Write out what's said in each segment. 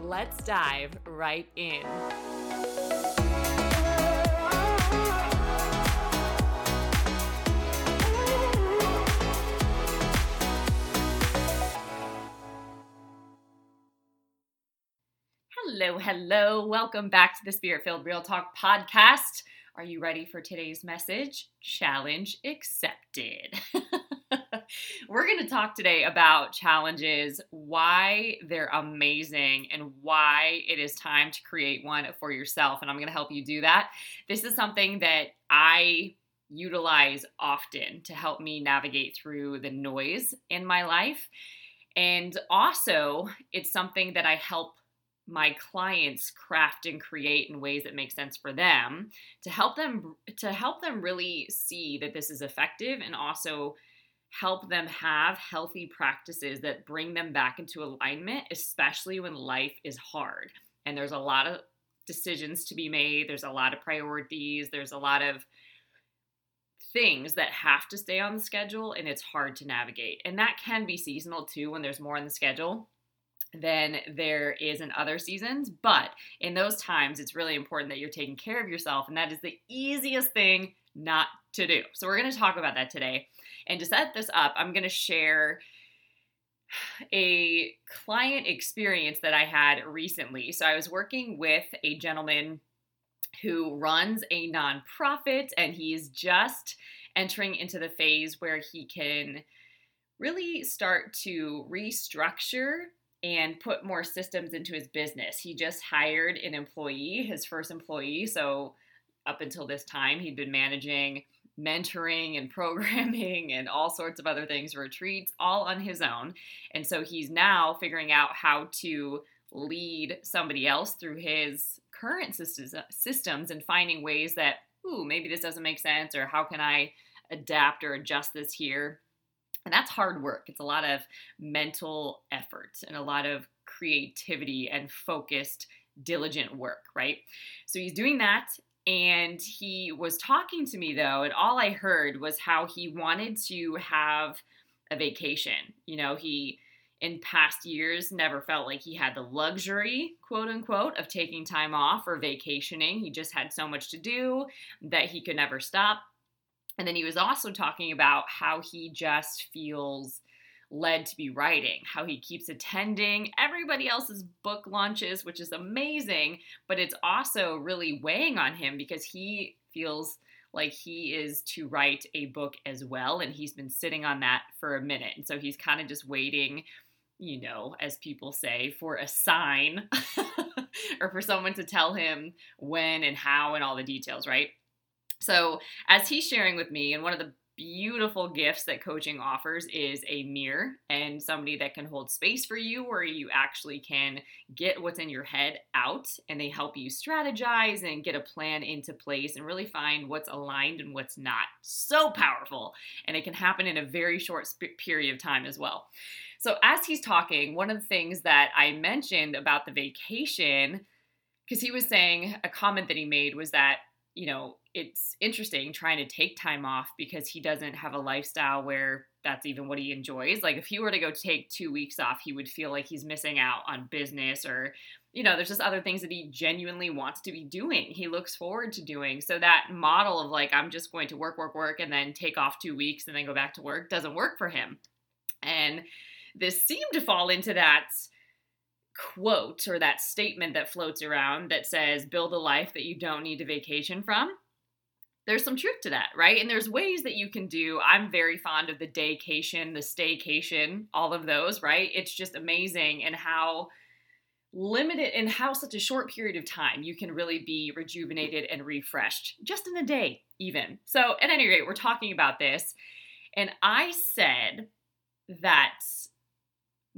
let's dive right in. Hello, hello. Welcome back to the Spirit Filled Real Talk podcast. Are you ready for today's message? Challenge accepted. We're going to talk today about challenges, why they're amazing, and why it is time to create one for yourself. And I'm going to help you do that. This is something that I utilize often to help me navigate through the noise in my life. And also, it's something that I help my clients craft and create in ways that make sense for them to help them to help them really see that this is effective and also help them have healthy practices that bring them back into alignment, especially when life is hard. And there's a lot of decisions to be made, there's a lot of priorities, there's a lot of things that have to stay on the schedule, and it's hard to navigate. And that can be seasonal too when there's more on the schedule than there is in other seasons. But in those times, it's really important that you're taking care of yourself, and that is the easiest thing not to do. So, we're going to talk about that today. And to set this up, I'm going to share a client experience that I had recently. So I was working with a gentleman who runs a nonprofit and he's just entering into the phase where he can really start to restructure and put more systems into his business. He just hired an employee, his first employee. So up until this time, he'd been managing mentoring and programming and all sorts of other things, retreats, all on his own. And so he's now figuring out how to lead somebody else through his current systems and finding ways that, ooh, maybe this doesn't make sense, or how can I adapt or adjust this here? And that's hard work. It's a lot of mental effort and a lot of creativity and focused, diligent work, right? So he's doing that and he was talking to me though, and all I heard was how he wanted to have a vacation. You know, he in past years never felt like he had the luxury, quote unquote, of taking time off or vacationing. He just had so much to do that he could never stop. And then he was also talking about how he just feels led to be writing, how he keeps attending everybody else's book launches, which is amazing, but it's also really weighing on him because he feels like he is to write a book as well. And he's been sitting on that for a minute. And so he's kind of just waiting, you know, as people say, for a sign or for someone to tell him when and how and all the details, right? So, as he's sharing with me, and one of the beautiful gifts that coaching offers is a mirror and somebody that can hold space for you where you actually can get what's in your head out and they help you strategize and get a plan into place and really find what's aligned and what's not. So powerful. And it can happen in a very short sp- period of time as well. So, as he's talking, one of the things that I mentioned about the vacation, because he was saying a comment that he made was that you know, it's interesting trying to take time off because he doesn't have a lifestyle where that's even what he enjoys. Like if he were to go take 2 weeks off, he would feel like he's missing out on business or you know, there's just other things that he genuinely wants to be doing. He looks forward to doing. So that model of like I'm just going to work work work and then take off 2 weeks and then go back to work doesn't work for him. And this seemed to fall into that quote or that statement that floats around that says, build a life that you don't need a vacation from. There's some truth to that, right? And there's ways that you can do. I'm very fond of the daycation, the staycation, all of those, right? It's just amazing and how limited and how such a short period of time you can really be rejuvenated and refreshed just in a day even so at any rate we're talking about this and i said that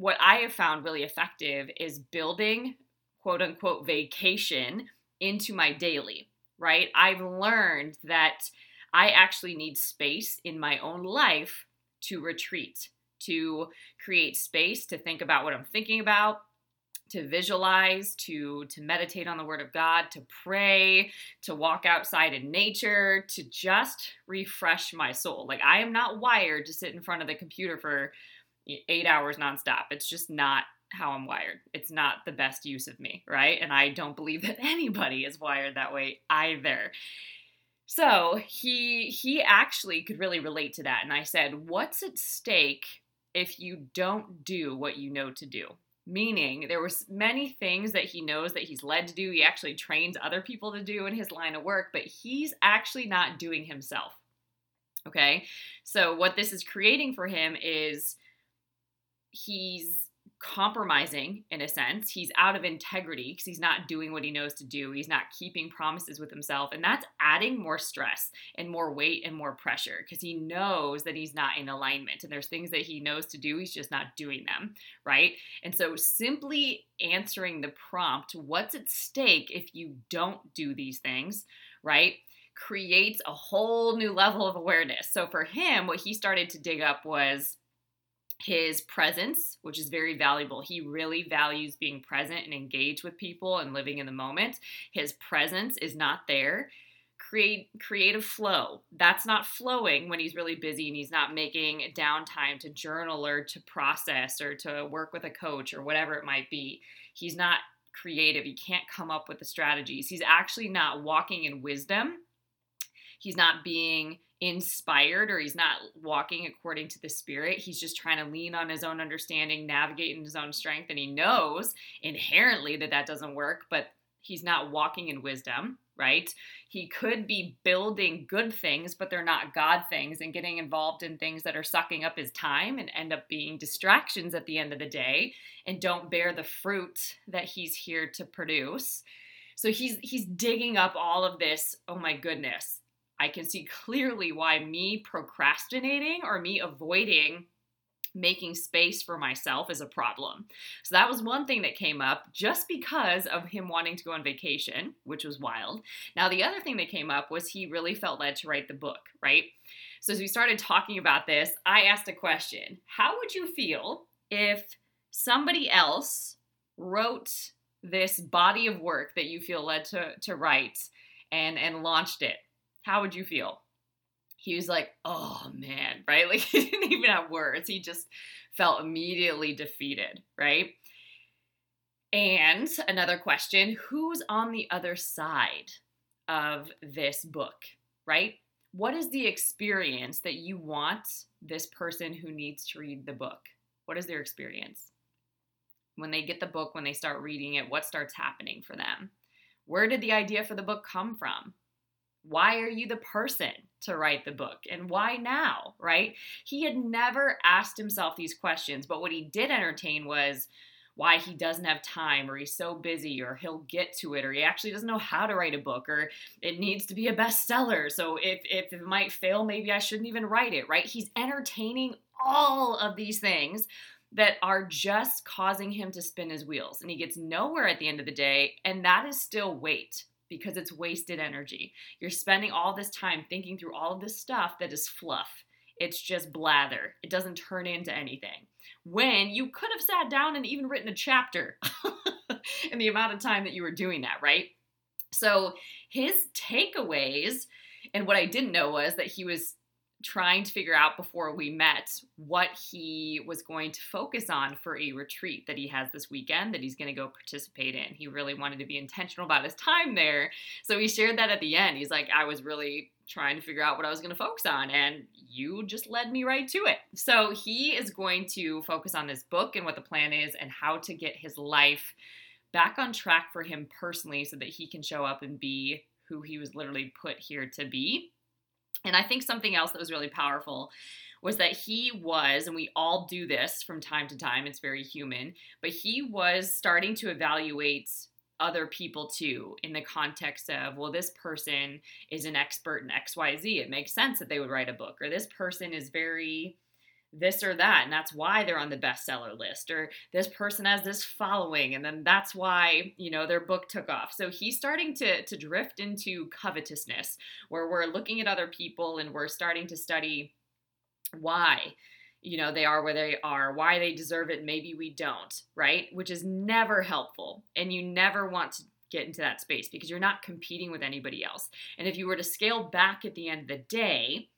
what I have found really effective is building quote unquote vacation into my daily, right? I've learned that I actually need space in my own life to retreat, to create space to think about what I'm thinking about, to visualize, to to meditate on the word of God, to pray, to walk outside in nature, to just refresh my soul. Like I am not wired to sit in front of the computer for 8 hours nonstop. It's just not how I'm wired. It's not the best use of me, right? And I don't believe that anybody is wired that way either. So, he he actually could really relate to that and I said, "What's at stake if you don't do what you know to do?" meaning there was many things that he knows that he's led to do he actually trains other people to do in his line of work but he's actually not doing himself okay so what this is creating for him is he's compromising in a sense. He's out of integrity because he's not doing what he knows to do. He's not keeping promises with himself. And that's adding more stress and more weight and more pressure because he knows that he's not in alignment. And there's things that he knows to do, he's just not doing them, right? And so simply answering the prompt, what's at stake if you don't do these things, right? Creates a whole new level of awareness. So for him, what he started to dig up was his presence, which is very valuable. He really values being present and engaged with people and living in the moment. His presence is not there. Create creative flow. That's not flowing when he's really busy and he's not making downtime to journal or to process or to work with a coach or whatever it might be. He's not creative. He can't come up with the strategies. He's actually not walking in wisdom. He's not being inspired or he's not walking according to the spirit. He's just trying to lean on his own understanding, navigate in his own strength. And he knows inherently that that doesn't work, but he's not walking in wisdom, right? He could be building good things, but they're not God things and getting involved in things that are sucking up his time and end up being distractions at the end of the day and don't bear the fruit that he's here to produce. So he's he's digging up all of this, oh my goodness, I can see clearly why me procrastinating or me avoiding making space for myself is a problem. So that was one thing that came up just because of him wanting to go on vacation, which was wild. Now, the other thing that came up was he really felt led to write the book, right? So as we started talking about this, I asked a question How would you feel if somebody else wrote this body of work that you feel led to, to write and, and launched it? How would you feel? He was like, oh man, right? Like he didn't even have words. He just felt immediately defeated, right? And another question who's on the other side of this book, right? What is the experience that you want this person who needs to read the book? What is their experience? When they get the book, when they start reading it, what starts happening for them? Where did the idea for the book come from? Why are you the person to write the book? And why now, right? He had never asked himself these questions, but what he did entertain was why he doesn't have time or he's so busy or he'll get to it or he actually doesn't know how to write a book or it needs to be a bestseller. So if, if it might fail, maybe I shouldn't even write it, right? He's entertaining all of these things that are just causing him to spin his wheels and he gets nowhere at the end of the day and that is still weight because it's wasted energy. You're spending all this time thinking through all of this stuff that is fluff. It's just blather. It doesn't turn into anything. When you could have sat down and even written a chapter in the amount of time that you were doing that, right? So his takeaways, and what I didn't know was that he was trying to figure out before we met what he was going to focus on for a retreat that he has this weekend that he's going to go participate in. He really wanted to be intentional about his time there. So he shared that at the end. He's like, I was really trying to figure out what I was going to focus on, and you just led me right to it. So he is going to focus on this book and what the plan is and how to get his life back on track for him personally so that he can show up and be who he was literally put here to be and I think something else that was really powerful was that he was, and we all do this from time to time, it's very human, but he was starting to evaluate other people too in the context of, well, this person is an expert in XYZ. It makes sense that they would write a book, or this person is very this or that and that's why they're on the bestseller list or this person has this following and then that's why you know their book took off. So he's starting to to drift into covetousness where we're looking at other people and we're starting to study why you know they are where they are why they deserve it maybe we don't right? Which is never helpful and you never want to get into that space because you're not competing with anybody else. And if you were to scale back at the end of the day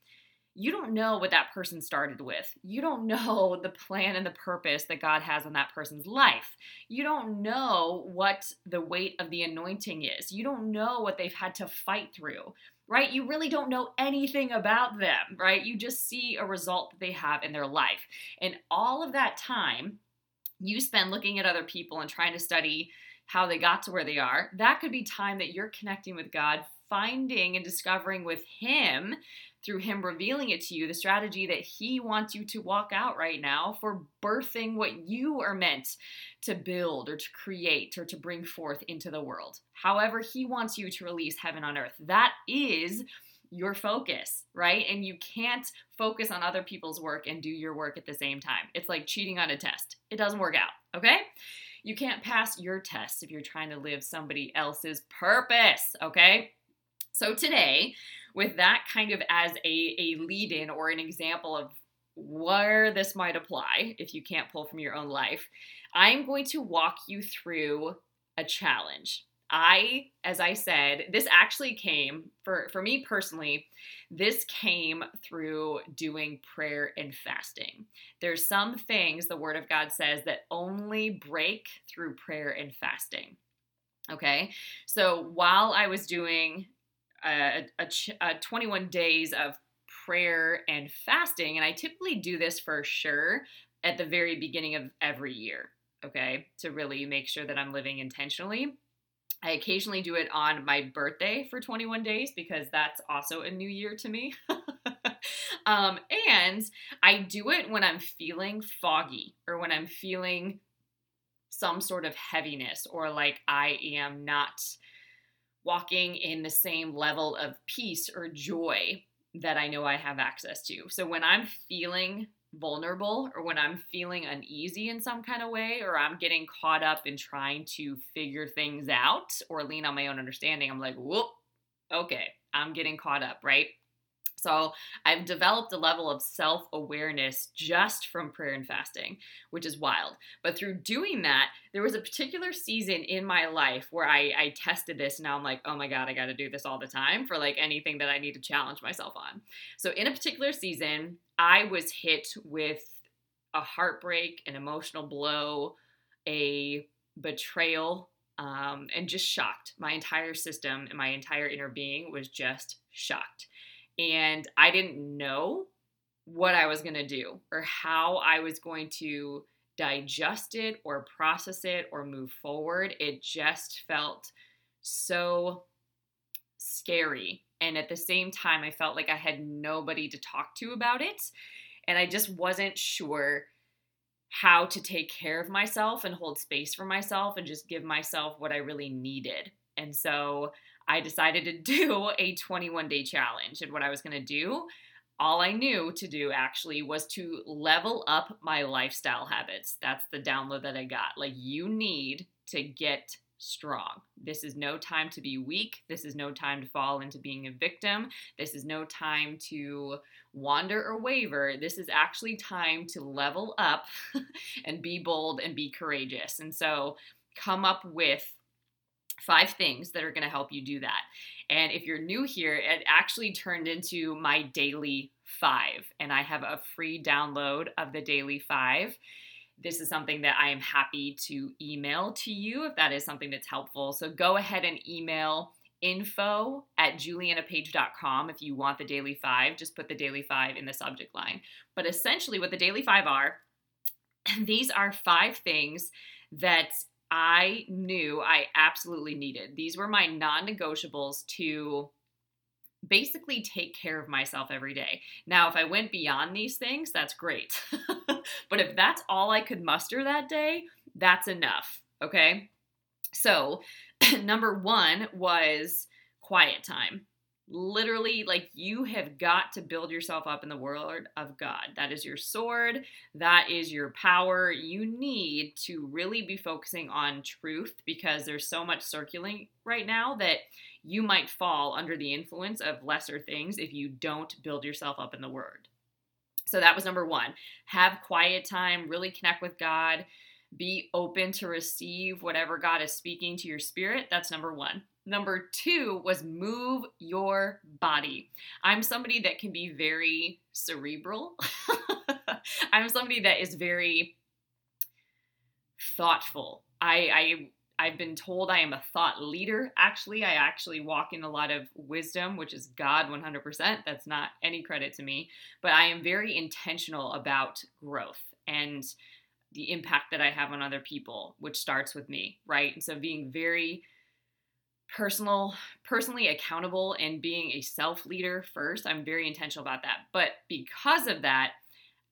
you don't know what that person started with. You don't know the plan and the purpose that God has on that person's life. You don't know what the weight of the anointing is. You don't know what they've had to fight through, right? You really don't know anything about them, right? You just see a result that they have in their life. And all of that time you spend looking at other people and trying to study how they got to where they are, that could be time that you're connecting with God, finding and discovering with Him through Him revealing it to you, the strategy that He wants you to walk out right now for birthing what you are meant to build or to create or to bring forth into the world. However, He wants you to release heaven on earth. That is your focus, right? And you can't focus on other people's work and do your work at the same time. It's like cheating on a test, it doesn't work out, okay? You can't pass your test if you're trying to live somebody else's purpose, okay? So today, with that kind of as a, a lead in or an example of where this might apply if you can't pull from your own life, I'm going to walk you through a challenge. I, as I said, this actually came for, for me personally, this came through doing prayer and fasting. There's some things the Word of God says that only break through prayer and fasting. Okay, so while I was doing a, a, a 21 days of prayer and fasting. And I typically do this for sure at the very beginning of every year, okay, to really make sure that I'm living intentionally. I occasionally do it on my birthday for 21 days because that's also a new year to me. um, and I do it when I'm feeling foggy or when I'm feeling some sort of heaviness or like I am not walking in the same level of peace or joy that I know I have access to. So when I'm feeling vulnerable or when I'm feeling uneasy in some kind of way or I'm getting caught up in trying to figure things out or lean on my own understanding, I'm like, whoop, okay, I'm getting caught up, right? So I've developed a level of self awareness just from prayer and fasting, which is wild. But through doing that, there was a particular season in my life where I, I tested this. Now I'm like, oh my God, I got to do this all the time for like anything that I need to challenge myself on. So in a particular season, I was hit with a heartbreak, an emotional blow, a betrayal, um, and just shocked. My entire system and my entire inner being was just shocked and I didn't know what I was going to do or how I was going to digest it or process it or move forward. It just felt so scary. And at the same time, I felt like I had nobody to talk to about it. And I just wasn't sure how to take care of myself and hold space for myself and just give myself what I really needed. And so I decided to do a 21 day challenge. And what I was going to do, all I knew to do actually was to level up my lifestyle habits. That's the download that I got. Like, you need to get strong. This is no time to be weak. This is no time to fall into being a victim. This is no time to wander or waver. This is actually time to level up and be bold and be courageous. And so, come up with five things that are going to help you do that. And if you're new here, it actually turned into my daily five, and I have a free download of the daily five. This is something that I am happy to email to you if that is something that's helpful. So go ahead and email info at julianapage.com if you want the daily five. Just put the daily five in the subject line. But essentially, what the daily five are, these are five things that I knew I absolutely needed. These were my non negotiables to basically take care of myself every day. Now, if I went beyond these things, that's great. but if that's all I could muster that day, that's enough. Okay. So, number one was quiet time. Literally, like you have got to build yourself up in the word of God. That is your sword, that is your power. You need to really be focusing on truth because there's so much circulating right now that you might fall under the influence of lesser things if you don't build yourself up in the word. So that was number one. Have quiet time, really connect with God, be open to receive whatever God is speaking to your spirit. That's number one. Number two was move your body. I'm somebody that can be very cerebral. I'm somebody that is very thoughtful. I, I I've been told I am a thought leader. Actually, I actually walk in a lot of wisdom, which is God 100%. That's not any credit to me, but I am very intentional about growth and the impact that I have on other people, which starts with me, right? And so being very personal personally accountable and being a self leader first i'm very intentional about that. But because of that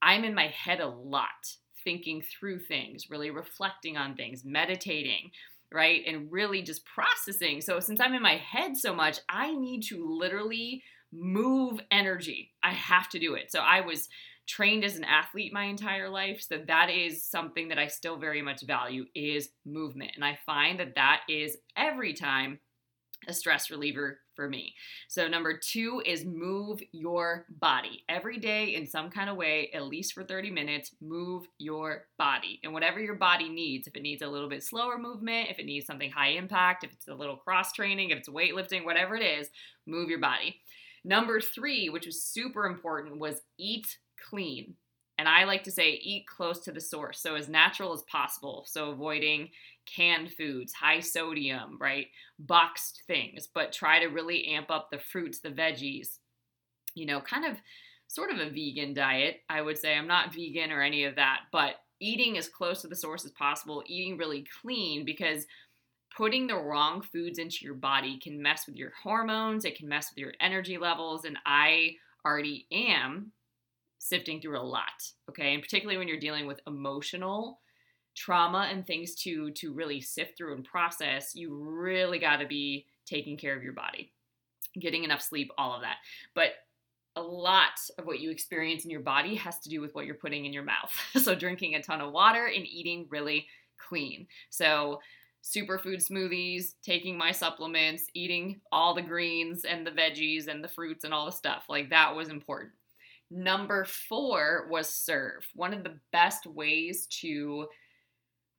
i'm in my head a lot thinking through things really reflecting on things meditating right and really just processing. So since i'm in my head so much i need to literally move energy. I have to do it. So i was trained as an athlete my entire life so that is something that i still very much value is movement. And i find that that is every time a stress reliever for me. So, number two is move your body every day in some kind of way, at least for 30 minutes. Move your body and whatever your body needs. If it needs a little bit slower movement, if it needs something high impact, if it's a little cross training, if it's weightlifting, whatever it is, move your body. Number three, which was super important, was eat clean. And I like to say eat close to the source, so as natural as possible. So avoiding canned foods, high sodium, right? Boxed things, but try to really amp up the fruits, the veggies. You know, kind of sort of a vegan diet, I would say. I'm not vegan or any of that, but eating as close to the source as possible, eating really clean because putting the wrong foods into your body can mess with your hormones, it can mess with your energy levels, and I already am sifting through a lot, okay? And particularly when you're dealing with emotional trauma and things to to really sift through and process, you really got to be taking care of your body. Getting enough sleep, all of that. But a lot of what you experience in your body has to do with what you're putting in your mouth. so drinking a ton of water and eating really clean. So superfood smoothies, taking my supplements, eating all the greens and the veggies and the fruits and all the stuff. Like that was important. Number four was serve. One of the best ways to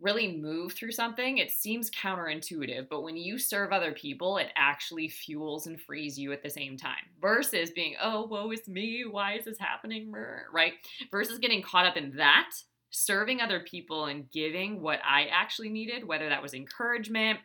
really move through something, it seems counterintuitive, but when you serve other people, it actually fuels and frees you at the same time. Versus being, oh, woe is me, why is this happening? Right? Versus getting caught up in that, serving other people and giving what I actually needed, whether that was encouragement,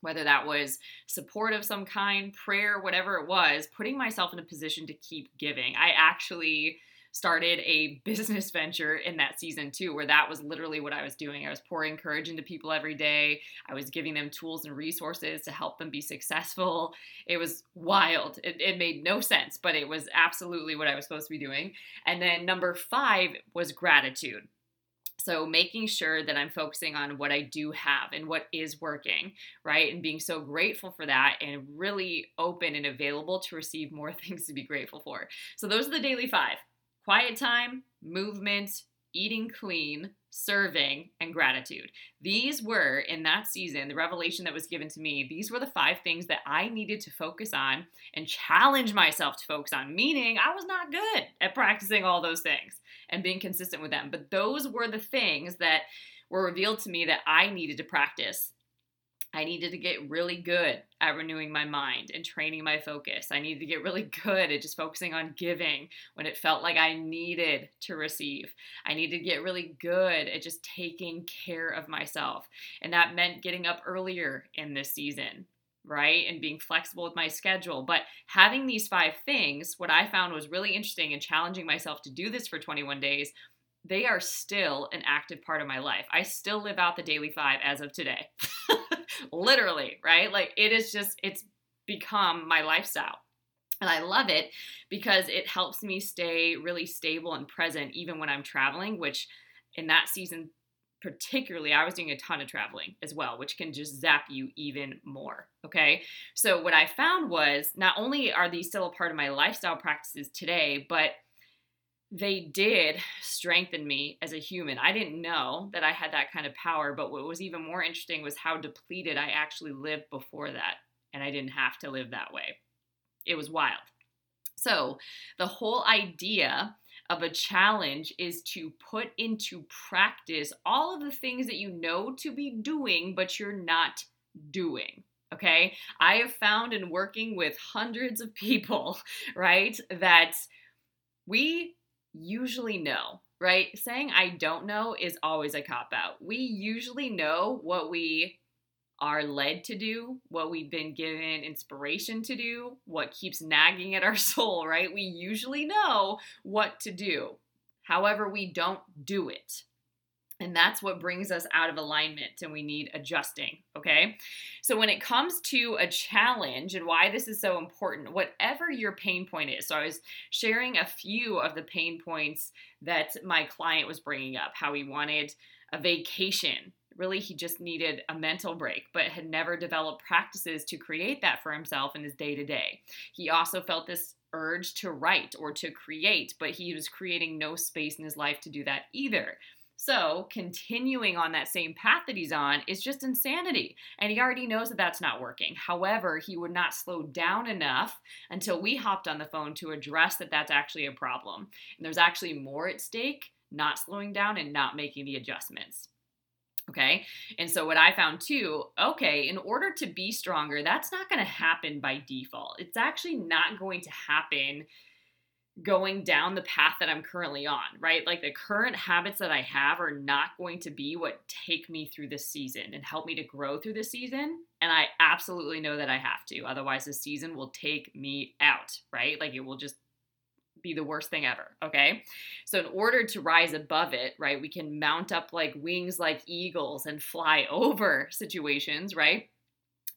whether that was support of some kind, prayer, whatever it was, putting myself in a position to keep giving. I actually started a business venture in that season too, where that was literally what I was doing. I was pouring courage into people every day. I was giving them tools and resources to help them be successful. It was wild. It, it made no sense, but it was absolutely what I was supposed to be doing. And then number five was gratitude. So, making sure that I'm focusing on what I do have and what is working, right? And being so grateful for that and really open and available to receive more things to be grateful for. So, those are the daily five quiet time, movement, eating clean, serving, and gratitude. These were, in that season, the revelation that was given to me, these were the five things that I needed to focus on and challenge myself to focus on, meaning I was not good at practicing all those things and being consistent with them. But those were the things that were revealed to me that I needed to practice I needed to get really good at renewing my mind and training my focus. I needed to get really good at just focusing on giving when it felt like I needed to receive. I needed to get really good at just taking care of myself. And that meant getting up earlier in this season, right? And being flexible with my schedule. But having these five things, what I found was really interesting and challenging myself to do this for 21 days they are still an active part of my life. I still live out the daily five as of today. Literally, right? Like it is just, it's become my lifestyle. And I love it because it helps me stay really stable and present even when I'm traveling, which in that season particularly I was doing a ton of traveling as well, which can just zap you even more. Okay. So, what I found was not only are these still a part of my lifestyle practices today, but they did strengthen me as a human. I didn't know that I had that kind of power, but what was even more interesting was how depleted I actually lived before that. And I didn't have to live that way. It was wild. So, the whole idea of a challenge is to put into practice all of the things that you know to be doing, but you're not doing. Okay. I have found in working with hundreds of people, right, that we usually know, right? Saying I don't know is always a cop out. We usually know what we are led to do, what we've been given inspiration to do, what keeps nagging at our soul, right? We usually know what to do. However, we don't do it. And that's what brings us out of alignment, and we need adjusting. Okay. So, when it comes to a challenge and why this is so important, whatever your pain point is, so I was sharing a few of the pain points that my client was bringing up how he wanted a vacation. Really, he just needed a mental break, but had never developed practices to create that for himself in his day to day. He also felt this urge to write or to create, but he was creating no space in his life to do that either. So, continuing on that same path that he's on is just insanity. And he already knows that that's not working. However, he would not slow down enough until we hopped on the phone to address that that's actually a problem. And there's actually more at stake, not slowing down and not making the adjustments. Okay. And so, what I found too, okay, in order to be stronger, that's not going to happen by default. It's actually not going to happen going down the path that I'm currently on, right? Like the current habits that I have are not going to be what take me through this season and help me to grow through the season. And I absolutely know that I have to. Otherwise, the season will take me out, right? Like it will just be the worst thing ever, okay? So, in order to rise above it, right, we can mount up like wings like eagles and fly over situations, right?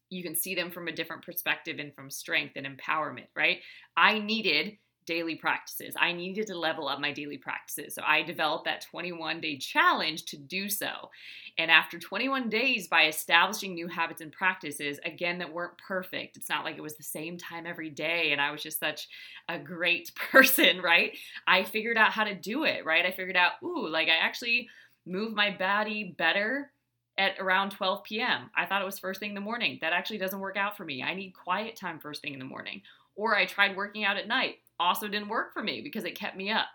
You can see them from a different perspective and from strength and empowerment, right? I needed daily practices. I needed to level up my daily practices. So I developed that 21 day challenge to do so. And after 21 days, by establishing new habits and practices, again, that weren't perfect, it's not like it was the same time every day and I was just such a great person, right? I figured out how to do it, right? I figured out, ooh, like I actually move my body better at around 12 p.m. I thought it was first thing in the morning. That actually doesn't work out for me. I need quiet time first thing in the morning. Or I tried working out at night also didn't work for me because it kept me up.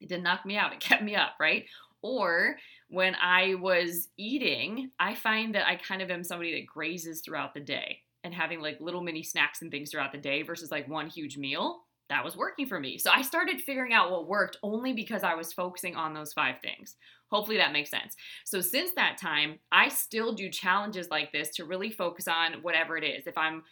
It didn't knock me out, it kept me up, right? Or when I was eating, I find that I kind of am somebody that grazes throughout the day and having like little mini snacks and things throughout the day versus like one huge meal. That was working for me. So I started figuring out what worked only because I was focusing on those five things. Hopefully that makes sense. So since that time, I still do challenges like this to really focus on whatever it is. If I'm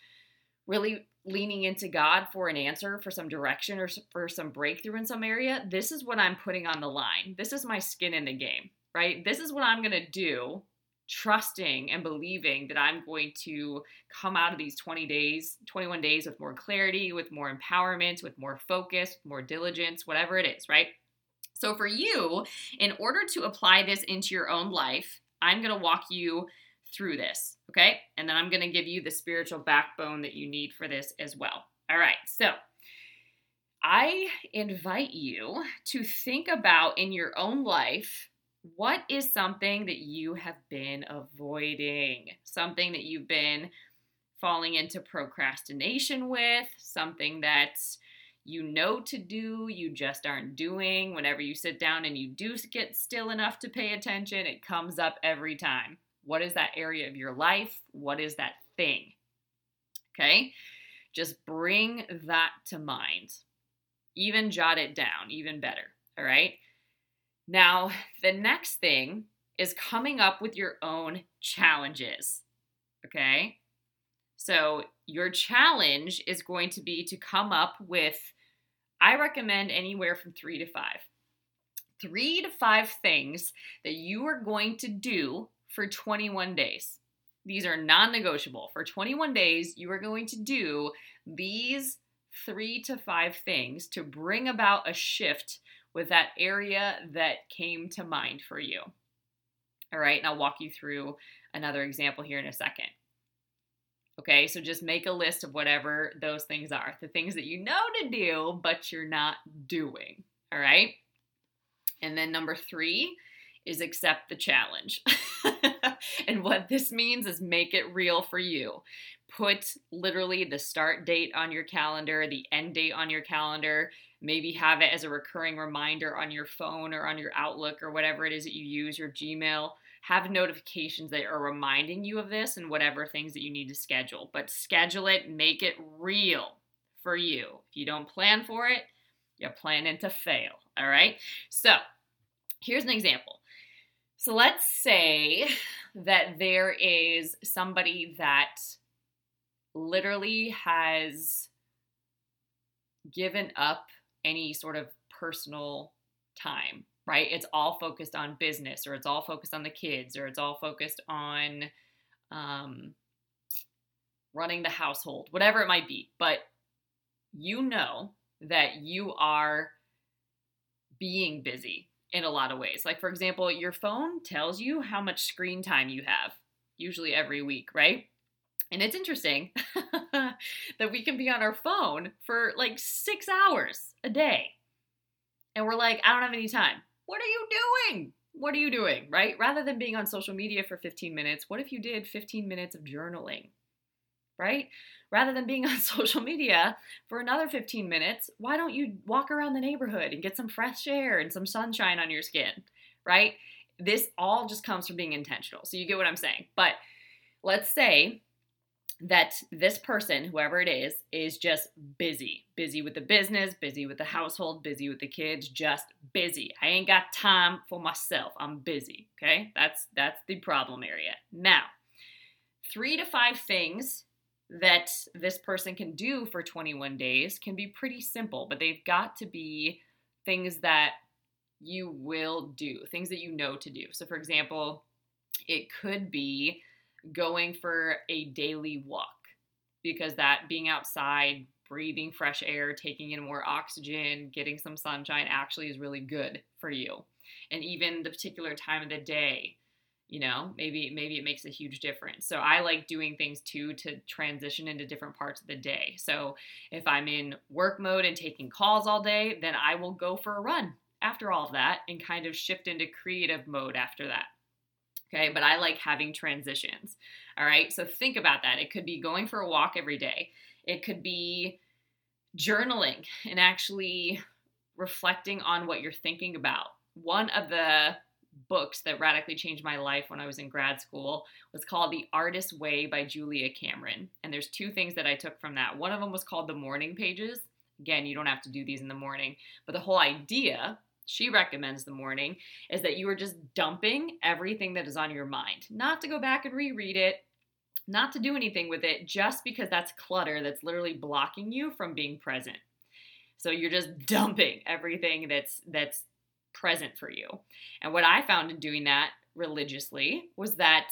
really leaning into God for an answer, for some direction, or for some breakthrough in some area, this is what I'm putting on the line. This is my skin in the game, right? This is what I'm going to do, trusting and believing that I'm going to come out of these 20 days, 21 days with more clarity, with more empowerment, with more focus, more diligence, whatever it is, right? So, for you, in order to apply this into your own life, I'm going to walk you through this, okay? And then I'm going to give you the spiritual backbone that you need for this as well. All right, so I invite you to think about in your own life what is something that you have been avoiding, something that you've been falling into procrastination with, something that you know to do, you just aren't doing. Whenever you sit down and you do get still enough to pay attention, it comes up every time. What is that area of your life? What is that thing? Okay? Just bring that to mind. Even jot it down, even better. All right? Now, the next thing is coming up with your own challenges. Okay? So, your challenge is going to be to come up with, I recommend anywhere from three to five. Three to five things that you are going to do for 21 days. These are non negotiable. For 21 days, you are going to do these three to five things to bring about a shift with that area that came to mind for you. All right, and I'll walk you through another example here in a second. Okay, so just make a list of whatever those things are the things that you know to do, but you're not doing. All right. And then number three is accept the challenge. and what this means is make it real for you. Put literally the start date on your calendar, the end date on your calendar. Maybe have it as a recurring reminder on your phone or on your Outlook or whatever it is that you use, your Gmail have notifications that are reminding you of this and whatever things that you need to schedule. But schedule it, make it real for you. If you don't plan for it, you're planning to fail. All right. So here's an example. So let's say that there is somebody that literally has given up any sort of personal time right? It's all focused on business or it's all focused on the kids or it's all focused on um, running the household, whatever it might be. But you know that you are being busy in a lot of ways. Like, for example, your phone tells you how much screen time you have, usually every week, right? And it's interesting that we can be on our phone for like six hours a day. And we're like, I don't have any time. What are you doing? What are you doing, right? Rather than being on social media for 15 minutes, what if you did 15 minutes of journaling, right? Rather than being on social media for another 15 minutes, why don't you walk around the neighborhood and get some fresh air and some sunshine on your skin, right? This all just comes from being intentional. So you get what I'm saying. But let's say that this person, whoever it is, is just busy. Busy with the business, busy with the household, busy with the kids, just busy. I ain't got time for myself. I'm busy. Okay? That's that's the problem area. Now, 3 to 5 things that this person can do for 21 days can be pretty simple, but they've got to be things that you will do, things that you know to do. So for example, it could be going for a daily walk because that being outside, breathing fresh air, taking in more oxygen, getting some sunshine actually is really good for you. And even the particular time of the day, you know, maybe maybe it makes a huge difference. So I like doing things too to transition into different parts of the day. So if I'm in work mode and taking calls all day, then I will go for a run after all of that and kind of shift into creative mode after that. Okay, but I like having transitions. All right, so think about that. It could be going for a walk every day, it could be journaling and actually reflecting on what you're thinking about. One of the books that radically changed my life when I was in grad school was called The Artist's Way by Julia Cameron. And there's two things that I took from that. One of them was called The Morning Pages. Again, you don't have to do these in the morning, but the whole idea she recommends the morning is that you are just dumping everything that is on your mind, not to go back and reread it, not to do anything with it, just because that's clutter that's literally blocking you from being present. So you're just dumping everything that's that's present for you. And what I found in doing that religiously was that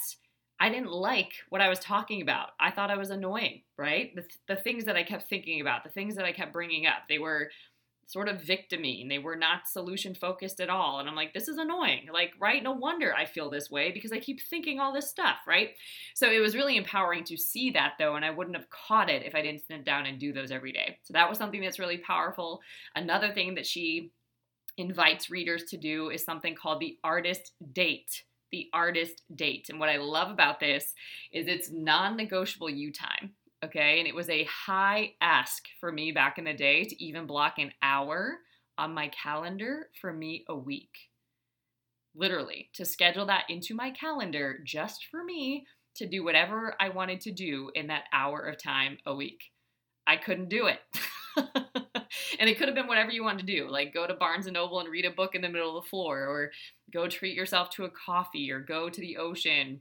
I didn't like what I was talking about. I thought I was annoying, right? The, the things that I kept thinking about, the things that I kept bringing up, they were sort of victiming. They were not solution focused at all. And I'm like, this is annoying. Like, right? No wonder I feel this way because I keep thinking all this stuff, right? So it was really empowering to see that though, and I wouldn't have caught it if I didn't sit down and do those every day. So that was something that's really powerful. Another thing that she invites readers to do is something called the artist date. The artist date. And what I love about this is it's non negotiable you time okay? And it was a high ask for me back in the day to even block an hour on my calendar for me a week. Literally, to schedule that into my calendar just for me to do whatever I wanted to do in that hour of time a week. I couldn't do it. and it could have been whatever you wanted to do, like go to Barnes and Noble and read a book in the middle of the floor, or go treat yourself to a coffee, or go to the ocean,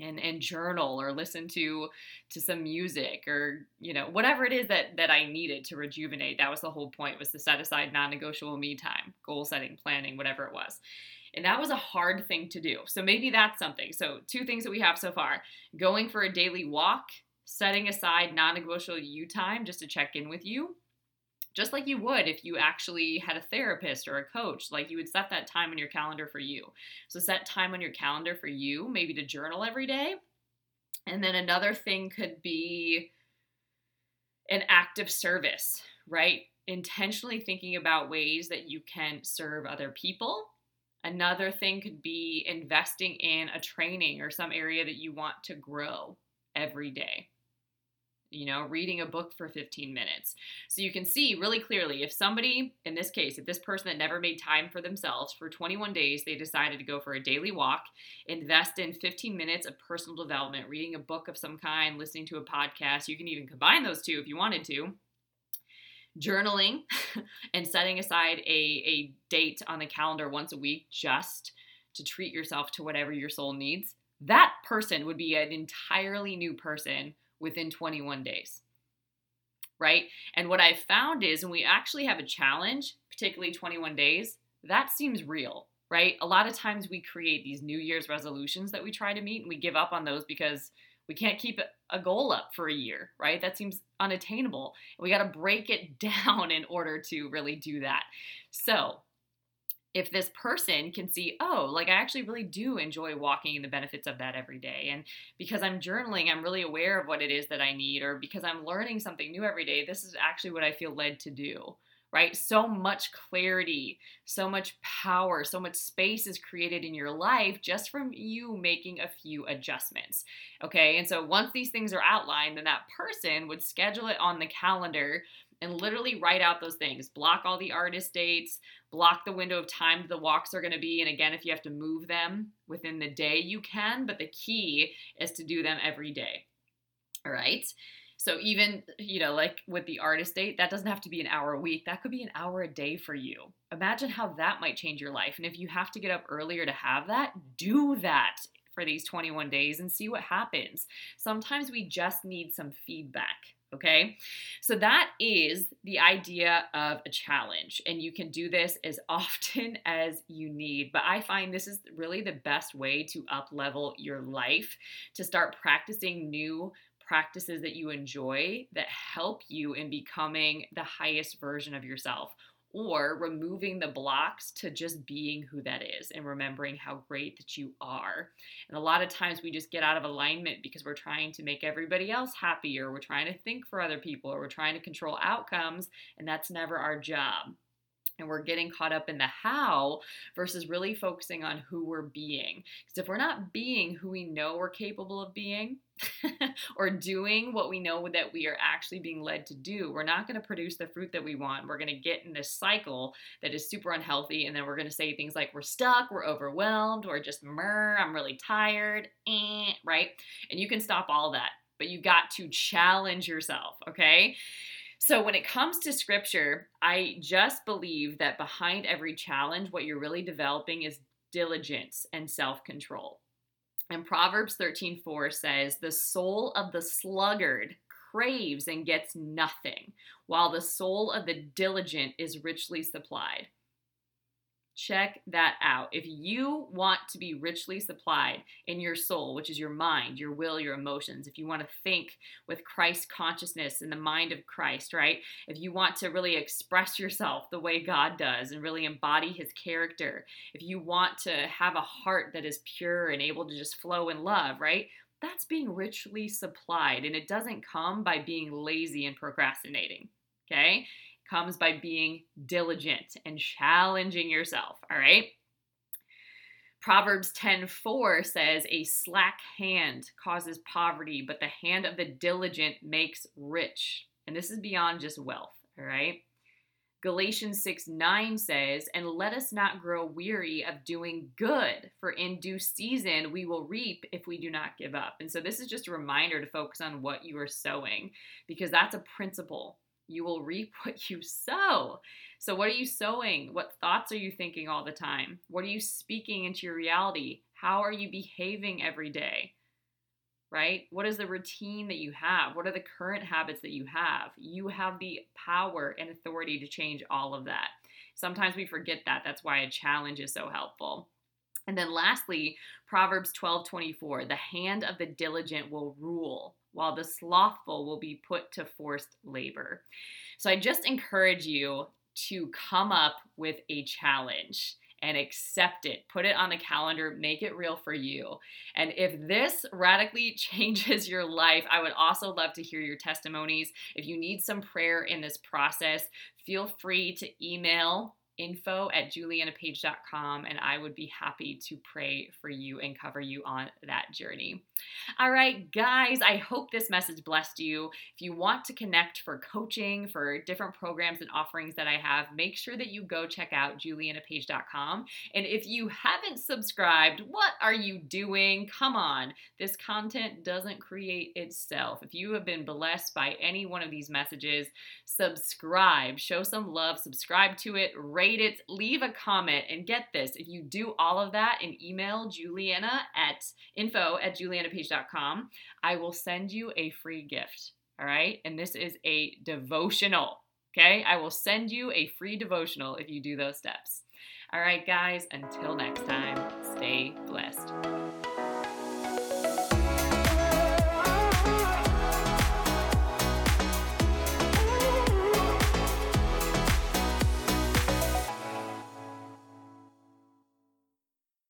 and and journal or listen to to some music or you know whatever it is that that I needed to rejuvenate. That was the whole point was to set aside non-negotiable me time goal setting planning whatever it was. And that was a hard thing to do. So maybe that's something. So two things that we have so far. Going for a daily walk setting aside non-negotiable you time just to check in with you just like you would if you actually had a therapist or a coach. Like you would set that time on your calendar for you. So set time on your calendar for you, maybe to journal every day. And then another thing could be an act of service, right? Intentionally thinking about ways that you can serve other people. Another thing could be investing in a training or some area that you want to grow every day you know, reading a book for 15 minutes. So you can see really clearly if somebody, in this case, if this person that never made time for themselves for 21 days, they decided to go for a daily walk, invest in 15 minutes of personal development, reading a book of some kind, listening to a podcast. You can even combine those two if you wanted to. Journaling and setting aside a, a date on the calendar once a week just to treat yourself to whatever your soul needs. That person would be an entirely new person within 21 days. Right? And what I found is when we actually have a challenge, particularly 21 days, that seems real, right? A lot of times we create these New Year's resolutions that we try to meet and we give up on those because we can't keep a goal up for a year, right? That seems unattainable. We got to break it down in order to really do that. So, if this person can see, oh, like I actually really do enjoy walking and the benefits of that every day. And because I'm journaling, I'm really aware of what it is that I need, or because I'm learning something new every day, this is actually what I feel led to do. Right? So much clarity, so much power, so much space is created in your life just from you making a few adjustments. Okay. And so once these things are outlined, then that person would schedule it on the calendar and literally write out those things. Block all the artist dates, block the window of time the walks are going to be. And again, if you have to move them within the day, you can, but the key is to do them every day. All right. So even, you know, like with the artist date, that doesn't have to be an hour a week. That could be an hour a day for you. Imagine how that might change your life. And if you have to get up earlier to have that, do that for these 21 days and see what happens. Sometimes we just need some feedback. Okay, so that is the idea of a challenge, and you can do this as often as you need. But I find this is really the best way to up level your life, to start practicing new practices that you enjoy that help you in becoming the highest version of yourself or removing the blocks to just being who that is and remembering how great that you are. And a lot of times we just get out of alignment because we're trying to make everybody else happy or we're trying to think for other people. Or we're trying to control outcomes, and that's never our job and we're getting caught up in the how versus really focusing on who we're being. Because if we're not being who we know we're capable of being, or doing what we know that we are actually being led to do, we're not going to produce the fruit that we want. We're going to get in this cycle that is super unhealthy, and then we're going to say things like we're stuck, we're overwhelmed, or just I'm really tired, eh, right? And you can stop all that, but you got to challenge yourself, okay? So, when it comes to scripture, I just believe that behind every challenge, what you're really developing is diligence and self control. And Proverbs 13:4 says, "The soul of the sluggard craves and gets nothing, while the soul of the diligent is richly supplied." Check that out. If you want to be richly supplied in your soul, which is your mind, your will, your emotions, if you want to think with Christ consciousness in the mind of Christ, right? If you want to really express yourself the way God does and really embody his character, if you want to have a heart that is pure and able to just flow in love, right? That's being richly supplied. And it doesn't come by being lazy and procrastinating. Okay? Comes by being diligent and challenging yourself, all right? Proverbs 10:4 says a slack hand causes poverty, but the hand of the diligent makes rich. And this is beyond just wealth, all right? Galatians 6 9 says, And let us not grow weary of doing good, for in due season we will reap if we do not give up. And so this is just a reminder to focus on what you are sowing, because that's a principle you will reap what you sow. So, what are you sowing? What thoughts are you thinking all the time? What are you speaking into your reality? How are you behaving every day? Right? What is the routine that you have? What are the current habits that you have? You have the power and authority to change all of that. Sometimes we forget that. That's why a challenge is so helpful. And then lastly, Proverbs 12 24, the hand of the diligent will rule, while the slothful will be put to forced labor. So I just encourage you to come up with a challenge and accept it. Put it on the calendar, make it real for you. And if this radically changes your life, I would also love to hear your testimonies. If you need some prayer in this process, feel free to email info at julianapage.com and I would be happy to pray for you and cover you on that journey. All right, guys, I hope this message blessed you. If you want to connect for coaching, for different programs and offerings that I have, make sure that you go check out julianapage.com. And if you haven't subscribed, what are you doing? Come on, this content doesn't create itself. If you have been blessed by any one of these messages, subscribe, show some love, subscribe to it, rate it, leave a comment, and get this. If you do all of that and email Juliana at info at julianapage.com, I will send you a free gift. All right. And this is a devotional. Okay. I will send you a free devotional if you do those steps. All right, guys, until next time, stay blessed.